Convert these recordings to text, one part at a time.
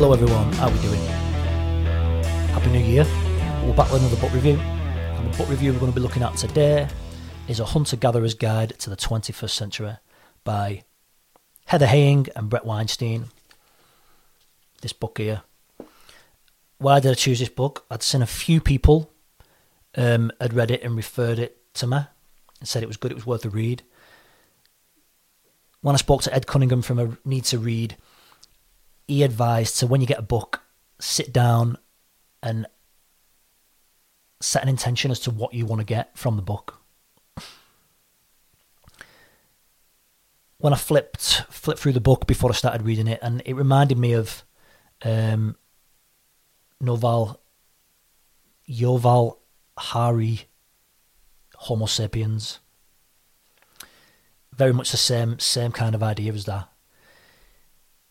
Hello everyone, how are we doing? Happy New Year. We're back with another book review. And the book review we're going to be looking at today is A Hunter Gatherer's Guide to the 21st Century by Heather Heying and Brett Weinstein. This book here. Why did I choose this book? I'd seen a few people um, had read it and referred it to me and said it was good, it was worth a read. When I spoke to Ed Cunningham from a Need to Read, he advised so when you get a book, sit down and set an intention as to what you want to get from the book. When I flipped flipped through the book before I started reading it, and it reminded me of um, Noval Yuval Hari Homo sapiens. Very much the same same kind of idea as that.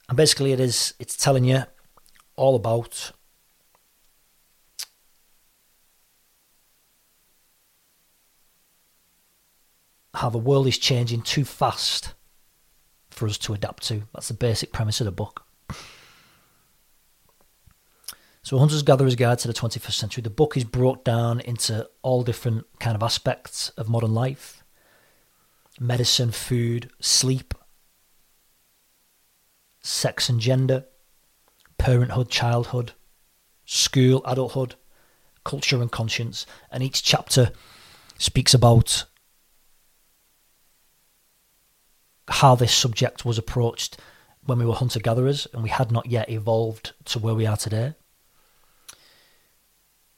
And basically, it is it's telling you all about how the world is changing too fast for us to adapt to. That's the basic premise of the book. So, Hunter's Gatherer's Guide to the 21st Century. The book is brought down into all different kind of aspects of modern life: medicine, food, sleep, sex and gender, parenthood, childhood, school, adulthood, culture and conscience. And each chapter speaks about how this subject was approached when we were hunter gatherers and we had not yet evolved to where we are today.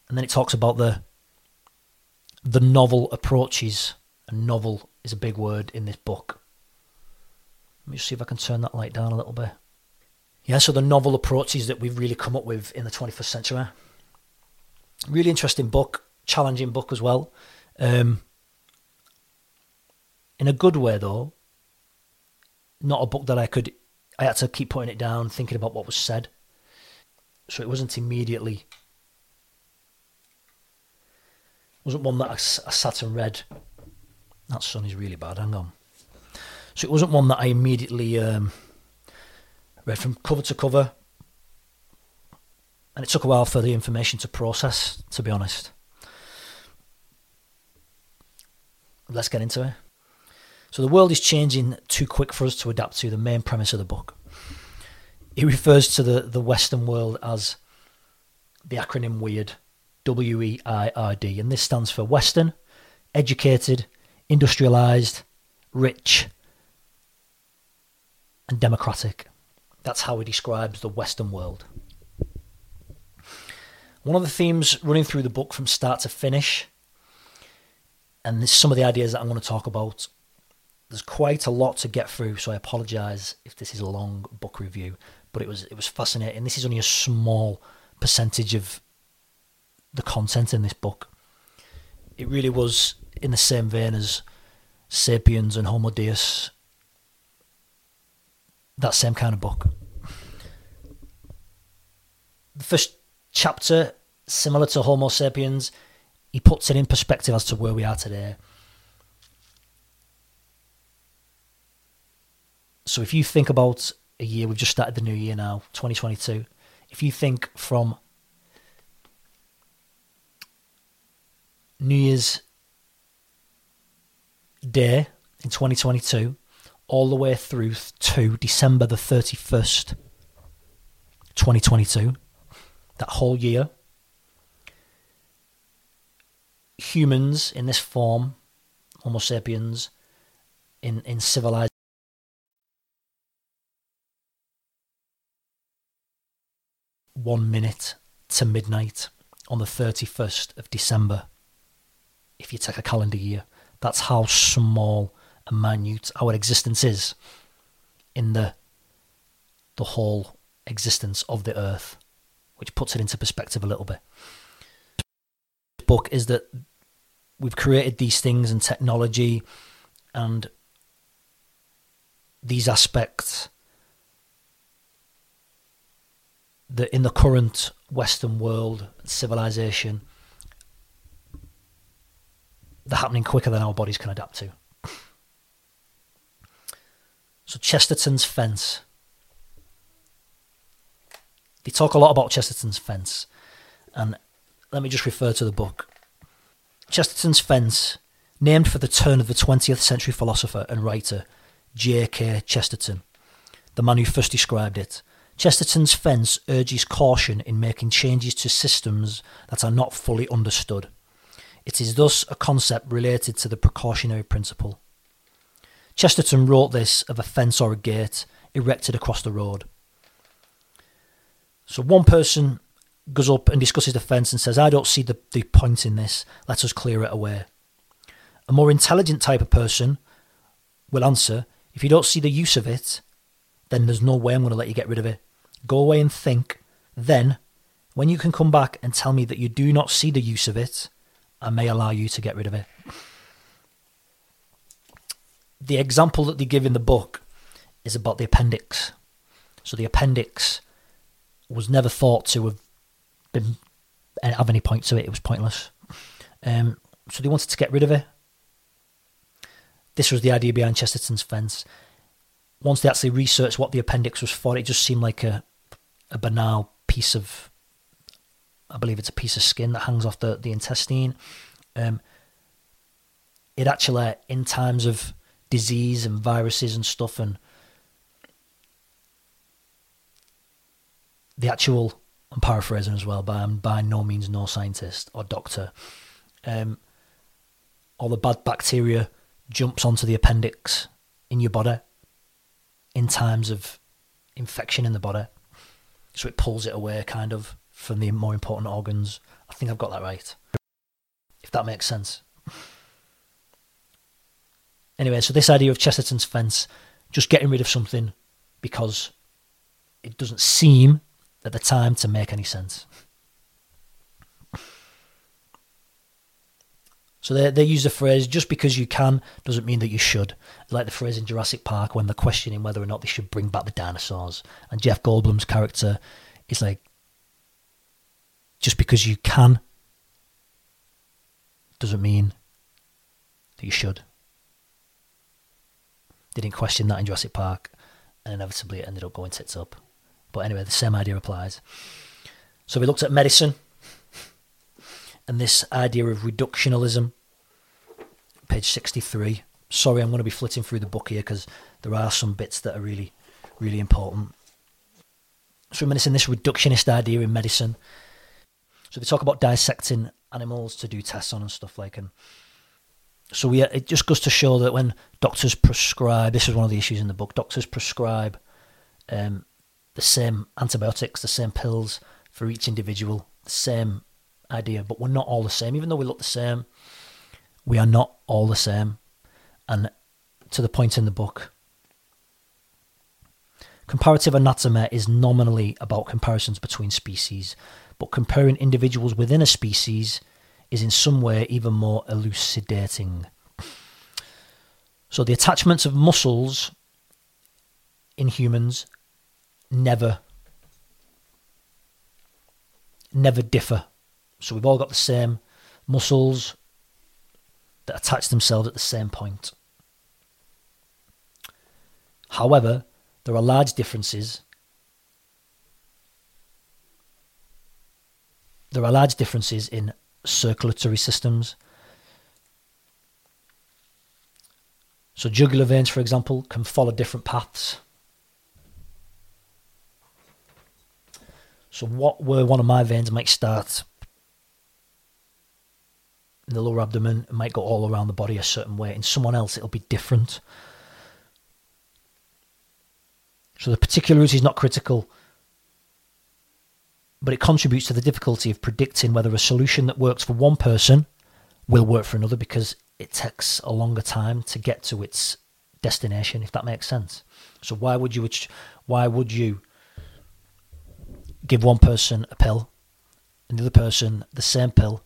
And then it talks about the the novel approaches. And novel is a big word in this book. Let me see if I can turn that light down a little bit. Yeah, so the novel approaches that we've really come up with in the 21st century. Really interesting book, challenging book as well. Um, in a good way, though. Not a book that I could, I had to keep putting it down, thinking about what was said. So it wasn't immediately, wasn't one that I, I sat and read. That sun is really bad, hang on. So it wasn't one that I immediately um, read from cover to cover. And it took a while for the information to process, to be honest. Let's get into it. So, the world is changing too quick for us to adapt to the main premise of the book. It refers to the, the Western world as the acronym WEIRD, W E I R D, and this stands for Western, educated, industrialized, rich, and democratic. That's how he describes the Western world. One of the themes running through the book from start to finish, and some of the ideas that I'm going to talk about. There's quite a lot to get through, so I apologise if this is a long book review, but it was it was fascinating. This is only a small percentage of the content in this book. It really was in the same vein as Sapiens and Homo Deus. That same kind of book. The first chapter, similar to Homo sapiens, he puts it in perspective as to where we are today. So if you think about a year, we've just started the new year now, 2022. If you think from New Year's Day in 2022 all the way through to December the 31st, 2022, that whole year, humans in this form, Homo sapiens, in, in civilized one minute to midnight on the 31st of December, if you take a calendar year. That's how small and minute our existence is in the the whole existence of the earth, which puts it into perspective a little bit. Book is that we've created these things and technology and these aspects that in the current Western world civilization they're happening quicker than our bodies can adapt to. So Chesterton's fence. they talk a lot about Chesterton's fence, and let me just refer to the book. Chesterton's fence, named for the turn of the 20th century philosopher and writer G.K. Chesterton, the man who first described it. Chesterton's fence urges caution in making changes to systems that are not fully understood. It is thus a concept related to the precautionary principle. Chesterton wrote this of a fence or a gate erected across the road. So one person goes up and discusses the fence and says, I don't see the, the point in this, let us clear it away. A more intelligent type of person will answer, if you don't see the use of it, then there's no way I'm going to let you get rid of it. Go away and think. Then, when you can come back and tell me that you do not see the use of it, I may allow you to get rid of it. The example that they give in the book is about the appendix. So the appendix was never thought to have been have any point to it. It was pointless. Um, so they wanted to get rid of it. This was the idea behind Chesterton's fence. Once they actually researched what the appendix was for, it just seemed like a a banal piece of, I believe it's a piece of skin that hangs off the the intestine. Um, it actually, in times of disease and viruses and stuff, and the actual I'm paraphrasing as well, but I'm by no means no scientist or doctor. Um, all the bad bacteria jumps onto the appendix in your body in times of infection in the body. So it pulls it away, kind of, from the more important organs. I think I've got that right. If that makes sense. Anyway, so this idea of Chesterton's fence, just getting rid of something because it doesn't seem at the time to make any sense. So they, they use the phrase, just because you can doesn't mean that you should. Like the phrase in Jurassic Park when they're questioning whether or not they should bring back the dinosaurs. And Jeff Goldblum's character is like, just because you can doesn't mean that you should. Didn't question that in Jurassic Park, and inevitably it ended up going tits up. But anyway, the same idea applies. So we looked at medicine and this idea of reductionalism. Page 63. Sorry, I'm going to be flitting through the book here because there are some bits that are really, really important. So, medicine, this reductionist idea in medicine. So, they talk about dissecting animals to do tests on and stuff like and so we it just goes to show that when doctors prescribe this is one of the issues in the book doctors prescribe um, the same antibiotics, the same pills for each individual, the same idea, but we're not all the same. Even though we look the same, we are not all the same. And to the point in the book, comparative anatomy is nominally about comparisons between species, but comparing individuals within a species is in some way even more elucidating. So the attachments of muscles in humans never never differ. So we've all got the same muscles that attach themselves at the same point. However, there are large differences. There are large differences in circulatory systems. So, jugular veins, for example, can follow different paths. So what where one of my veins might start in the lower abdomen, it might go all around the body a certain way. In someone else, it'll be different. So the particularity is not critical, but it contributes to the difficulty of predicting whether a solution that works for one person will work for another because it takes a longer time to get to its destination, if that makes sense. So why would you why would you give one person a pill and the other person the same pill,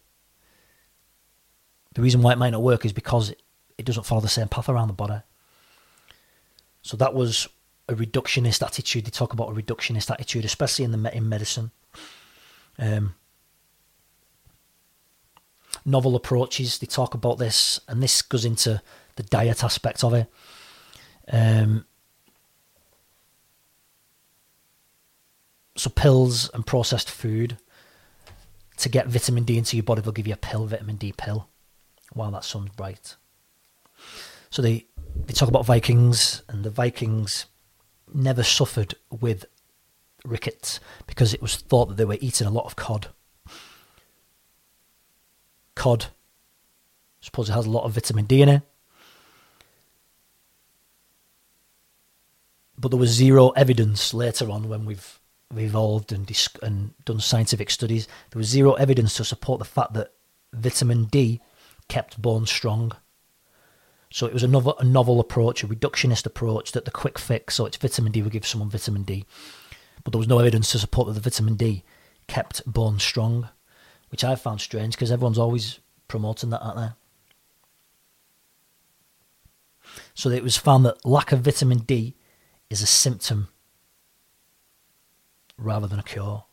the reason why it might not work is because it, it doesn't follow the same path around the body. So that was a reductionist attitude. They talk about a reductionist attitude, especially in the in medicine. Um, novel approaches. They talk about this, and this goes into the diet aspect of it. Um, So pills and processed food to get vitamin D into your body, they'll give you a pill, vitamin D pill, while that sun's bright. So they they talk about Vikings, and the Vikings never suffered with rickets because it was thought that they were eating a lot of cod. Cod, I suppose it has a lot of vitamin D in it. But there was zero evidence later on when we've evolved and, and done scientific studies. There was zero evidence to support the fact that vitamin D kept bones strong. So it was another a novel approach, a reductionist approach that the quick fix, so it's vitamin D, would give someone vitamin D. But there was no evidence to support that the vitamin D kept bones strong, which I found strange because everyone's always promoting that, aren't they? So it was found that lack of vitamin D is a symptom rather than a cure.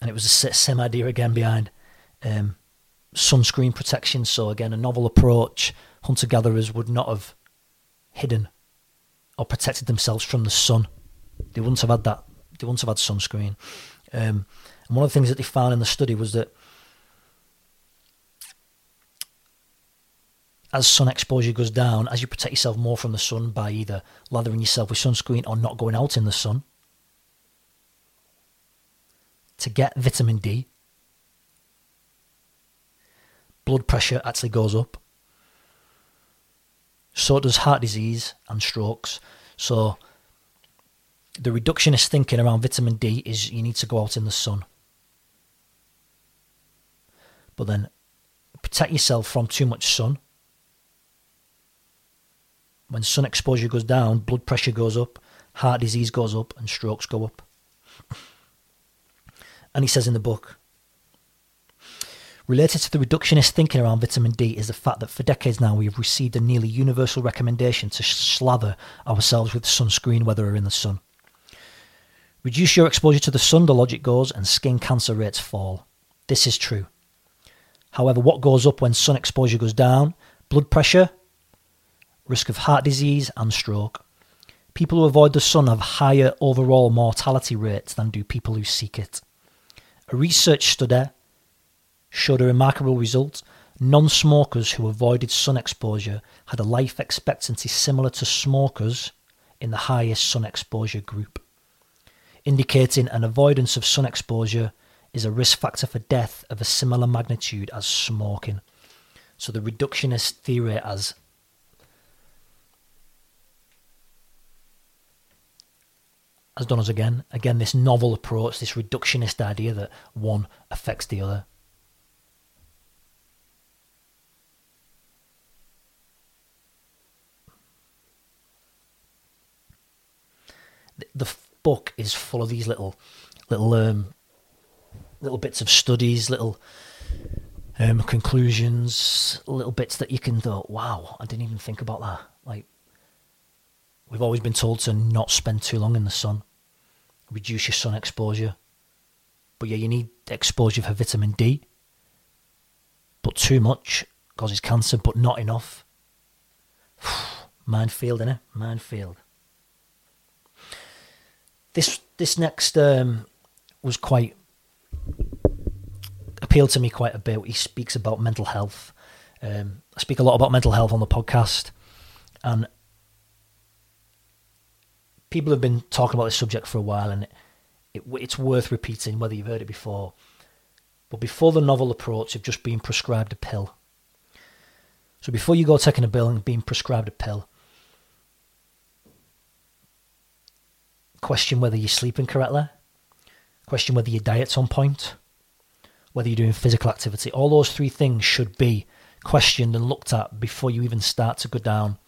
And it was the same idea again behind um, sunscreen protection. So, again, a novel approach. Hunter gatherers would not have hidden or protected themselves from the sun. They wouldn't have had that. They wouldn't have had sunscreen. Um, and one of the things that they found in the study was that as sun exposure goes down, as you protect yourself more from the sun by either lathering yourself with sunscreen or not going out in the sun, to get vitamin D, blood pressure actually goes up. So does heart disease and strokes. So the reductionist thinking around vitamin D is you need to go out in the sun. But then protect yourself from too much sun when sun exposure goes down, blood pressure goes up, heart disease goes up, and strokes go up. And he says in the book, Related to the reductionist thinking around vitamin D is the fact that for decades now we have received a nearly universal recommendation to slather ourselves with sunscreen whether we're in the sun. Reduce your exposure to the sun, the logic goes, and skin cancer rates fall. This is true. However, what goes up when sun exposure goes down? Blood pressure, risk of heart disease and stroke. People who avoid the sun have higher overall mortality rates than do people who seek it. A research study showed a remarkable result. Non smokers who avoided sun exposure had a life expectancy similar to smokers in the highest sun exposure group, indicating an avoidance of sun exposure is a risk factor for death of a similar magnitude as smoking. So the reductionist theory as has done us again. Again, this novel approach, this reductionist idea that one affects the other. The book is full of these little, little, um, little bits of studies, little um, conclusions, little bits that you can go, "Wow, I didn't even think about that." Like, we've always been told to not spend too long in the sun reduce your sun exposure. But yeah, you need exposure for vitamin D. But too much causes cancer, but not enough. Minefield, innit? Minefield. This this next um, was quite appealed to me quite a bit. He speaks about mental health. Um, I speak a lot about mental health on the podcast, and people have been talking about this subject for a while, and it, it, it's worth repeating whether you've heard it before. But before the novel approach of just being prescribed a pill, so before you go taking a pill and being prescribed a pill, question whether you're sleeping correctly, question whether your diet's on point, whether you're doing physical activity. All those three things should be questioned and looked at before you even start to go down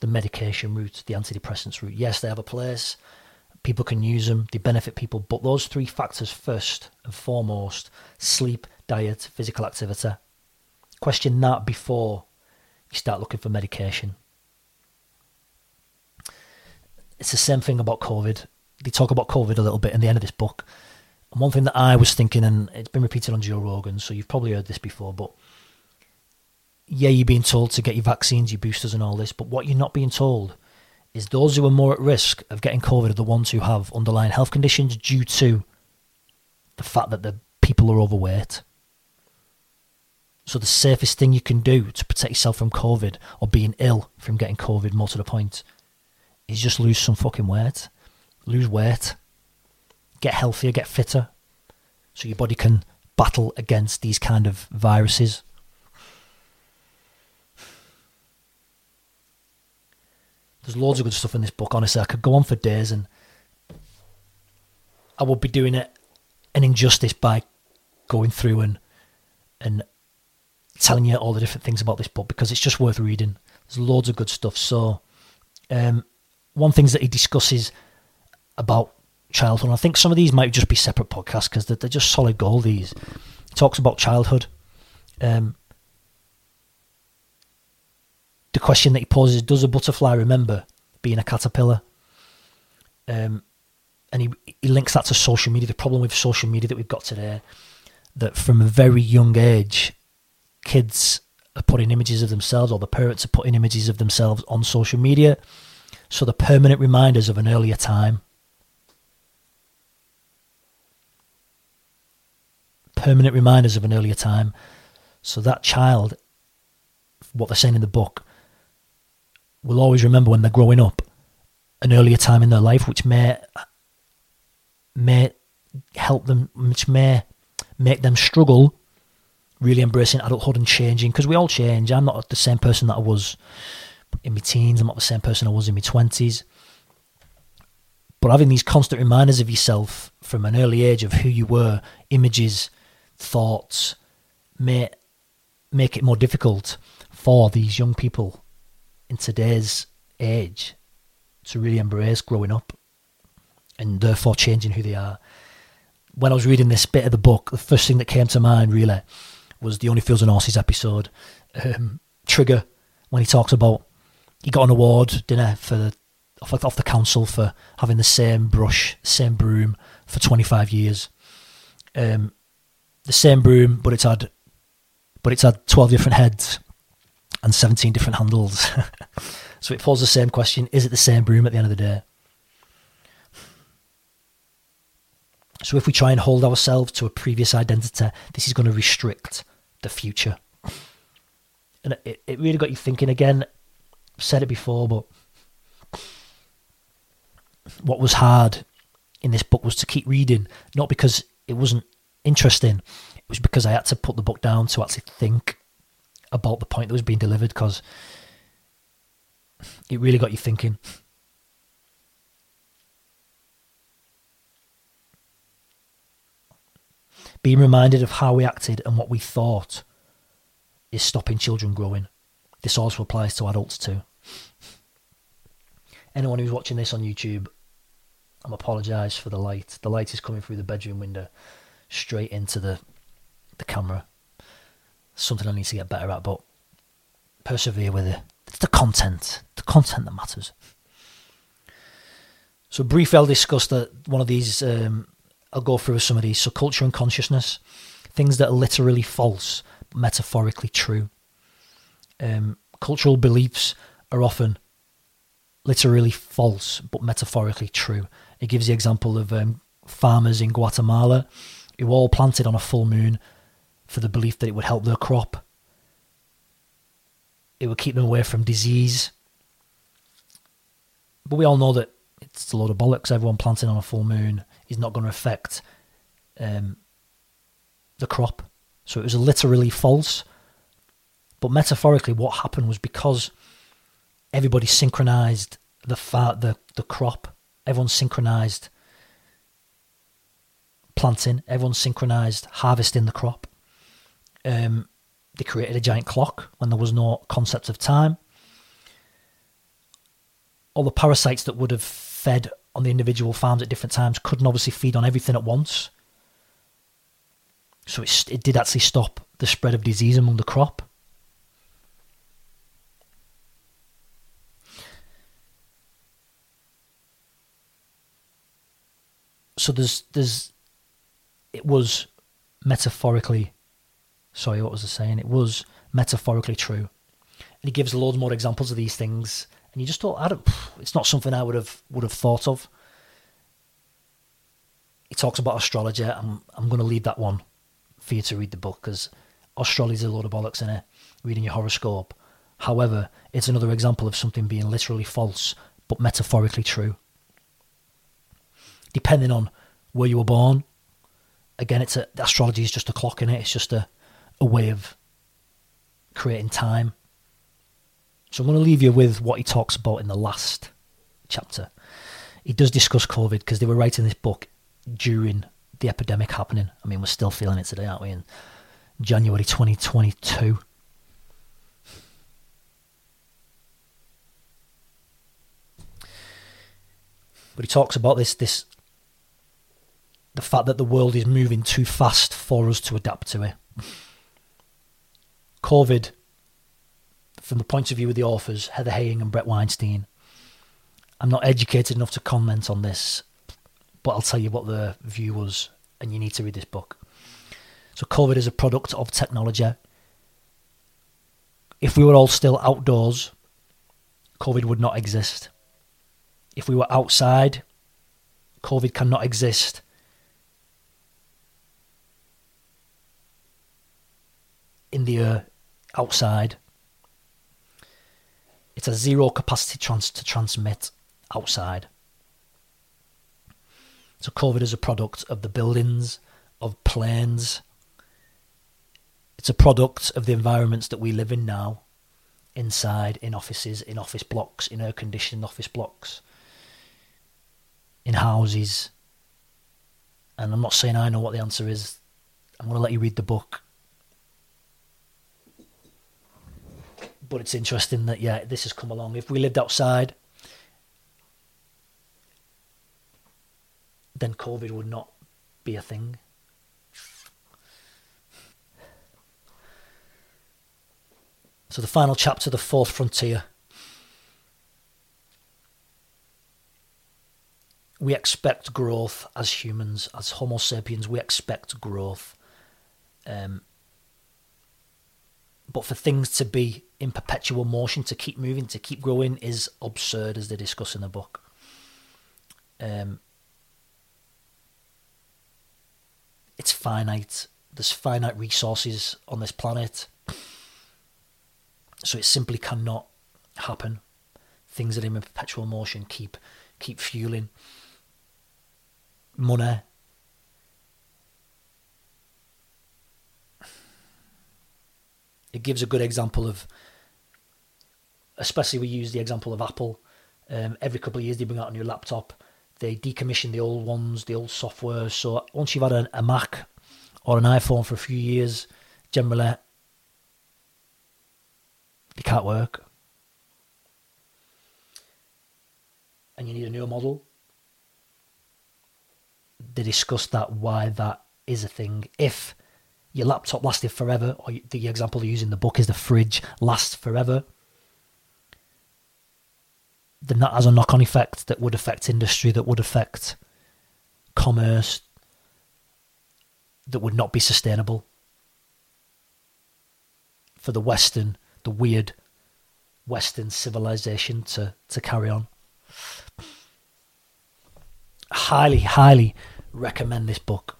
the medication route, the antidepressants route. Yes, they have a place. People can use them. They benefit people. But those three factors first and foremost sleep, diet, physical activity. Question that before you start looking for medication. It's the same thing about COVID. They talk about COVID a little bit in the end of this book. And one thing that I was thinking, and it's been repeated on Joe Rogan, so you've probably heard this before, but yeah, you're being told to get your vaccines, your boosters, and all this, but what you're not being told is those who are more at risk of getting COVID are the ones who have underlying health conditions due to the fact that the people are overweight. So the safest thing you can do to protect yourself from COVID or being ill from getting COVID, more to the point, is just lose some fucking weight. Lose weight. Get healthier, get fitter. So your body can battle against these kind of viruses. There's loads of good stuff in this book. Honestly, I could go on for days, and I would be doing it an injustice by going through and and telling you all the different things about this book because it's just worth reading. There's loads of good stuff. So, um, one things that he discusses about childhood, And I think some of these might just be separate podcasts because they're, they're, just solid gold. These he talks about childhood. Um, the question that he poses: Does a butterfly remember being a caterpillar? Um, and he he links that to social media. The problem with social media that we've got today, that from a very young age, kids are putting images of themselves, or the parents are putting images of themselves on social media. So the permanent reminders of an earlier time. Permanent reminders of an earlier time. So that child, what they're saying in the book, will always remember when they're growing up an earlier time in their life, which may may help them, which may make them struggle really embracing adulthood and changing because we all change. I'm not the same person that I was in my teens. I'm not the same person I was in my twenties. But having these constant reminders of yourself from an early age of who you were, images, thoughts, may make it more difficult for these young people in today's age to really embrace growing up and therefore changing who they are. When I was reading this bit of the book, the first thing that came to mind really was the Only Fools and Horses episode. Um, Trigger, when he talks about he got an award dinner for off, off the council for having the same brush, same broom for 25 years. Um, the same broom, but it's had, but it's had 12 different heads and 17 different handles. so it poses the same question is it the same broom at the end of the day? So if we try and hold ourselves to a previous identity, this is going to restrict the future. And it, it really got you thinking again. Said it before, but what was hard in this book was to keep reading, not because it wasn't interesting, it was because I had to put the book down to actually think about the point that was being delivered because it really got you thinking. Being reminded of how we acted and what we thought is stopping children growing. This also applies to adults too. Anyone who's watching this on YouTube, I'm apologise for the light. The light is coming through the bedroom window straight into the the camera. Something I need to get better at, but persevere with it. It's the content, the content that matters. So briefly, I'll discuss that one of these um, I'll go through some of these. So, culture and consciousness, things that are literally false, metaphorically true. Um, cultural beliefs are often literally false, but metaphorically true. It gives the example of um, farmers in Guatemala who all planted on a full moon for the belief that it would help their crop. It would keep them away from disease. But we all know that it's a load of bollocks. Everyone planting on a full moon is not going to affect um, the crop. So it was literally false. But metaphorically, what happened was because everybody synchronized the fa- the the crop. Everyone synchronized planting. Everyone synchronized harvesting the crop. Um, they created a giant clock when there was no concept of time. All the parasites that would have fed on the individual farms at different times couldn't obviously feed on everything at once. So it, it did actually stop the spread of disease among the crop. So there's there's it was metaphorically Sorry, what was I saying? It was metaphorically true. And he gives loads more examples of these things. And you just thought, I don't, it's not something I would have would have thought of. He talks about astrology. I'm I'm going to leave that one for you to read the book because astrology is a load of bollocks in it. Reading your horoscope. However, it's another example of something being literally false but metaphorically true. Depending on where you were born, again, it's a, astrology is just a clock in it. It's just a, a way of creating time. So I'm going to leave you with what he talks about in the last chapter. He does discuss COVID because they were writing this book during the epidemic happening. I mean, we're still feeling it today, aren't we? In January 2022. But he talks about this this the fact that the world is moving too fast for us to adapt to it. COVID, from the point of view of the authors, Heather Heying and Brett Weinstein, I'm not educated enough to comment on this, but I'll tell you what the view was, and you need to read this book. So, COVID is a product of technology. If we were all still outdoors, COVID would not exist. If we were outside, COVID cannot exist. In the air, outside. It's a zero capacity trans- to transmit outside. So COVID is a product of the buildings, of planes. It's a product of the environments that we live in now, inside, in offices, in office blocks, in air conditioned office blocks, in houses. And I'm not saying I know what the answer is. I'm going to let you read the book. But it's interesting that, yeah, this has come along. If we lived outside, then COVID would not be a thing. So, the final chapter, The Fourth Frontier. We expect growth as humans, as Homo sapiens, we expect growth. Um, but for things to be in perpetual motion, to keep moving, to keep growing, is absurd, as they discuss in the book. Um, it's finite. There's finite resources on this planet. So it simply cannot happen. Things that are in perpetual motion keep keep fueling. Money. It gives a good example of especially we use the example of Apple. Um, every couple of years they bring out a new laptop they decommission the old ones, the old software. So once you've had a, a Mac or an iPhone for a few years, generally they can't work. And you need a new model. They discuss that why that is a thing. If your laptop lasted forever, or the example they use in the book is the fridge lasts forever, then that has a knock on effect that would affect industry, that would affect commerce, that would not be sustainable for the Western, the weird Western civilization to, to carry on. Highly, highly recommend this book.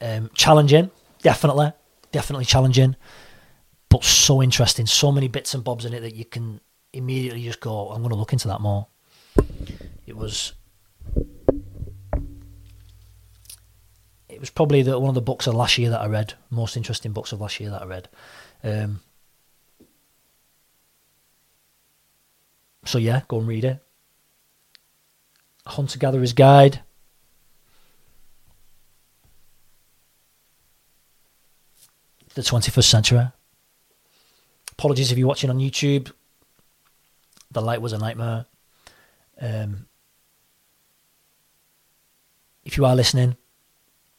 Um, challenging, definitely, definitely challenging, but so interesting. So many bits and bobs in it that you can immediately just go, I'm going to look into that more. It was. It was probably the, one of the books of last year that I read, most interesting books of last year that I read. Um, so yeah, go and read it. Hunter Gatherer's Guide. The 21st century. Apologies if you're watching on YouTube the light was a nightmare. Um, if you are listening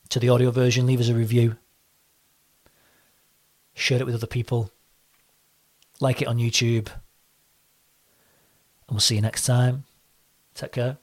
to the audio version, leave us a review. Share it with other people. Like it on YouTube. And we'll see you next time. Take care.